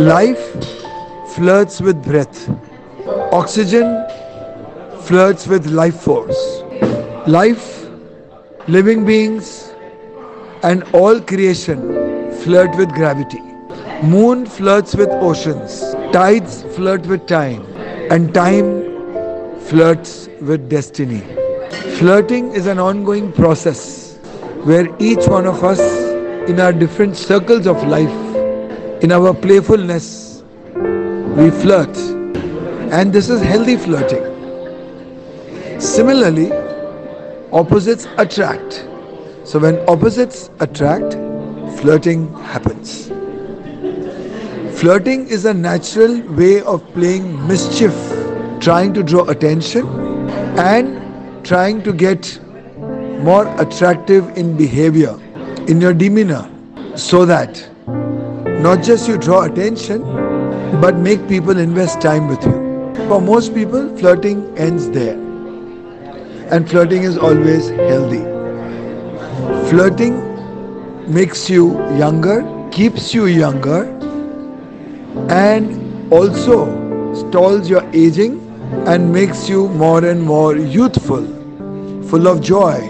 Life flirts with breath. Oxygen flirts with life force. Life, living beings, and all creation flirt with gravity. Moon flirts with oceans. Tides flirt with time. And time flirts with destiny. Flirting is an ongoing process where each one of us, in our different circles of life, in our playfulness, we flirt. And this is healthy flirting. Similarly, opposites attract. So when opposites attract, flirting happens. Flirting is a natural way of playing mischief, trying to draw attention and trying to get more attractive in behavior, in your demeanor, so that not just you draw attention, but make people invest time with you. For most people, flirting ends there. And flirting is always healthy. Flirting makes you younger, keeps you younger, and also stalls your aging and makes you more and more youthful, full of joy.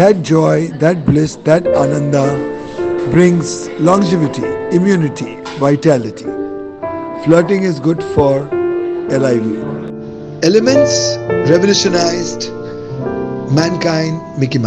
That joy, that bliss, that ananda brings longevity, immunity, vitality. Flirting is good for LIV. Elements revolutionized, mankind Mickey.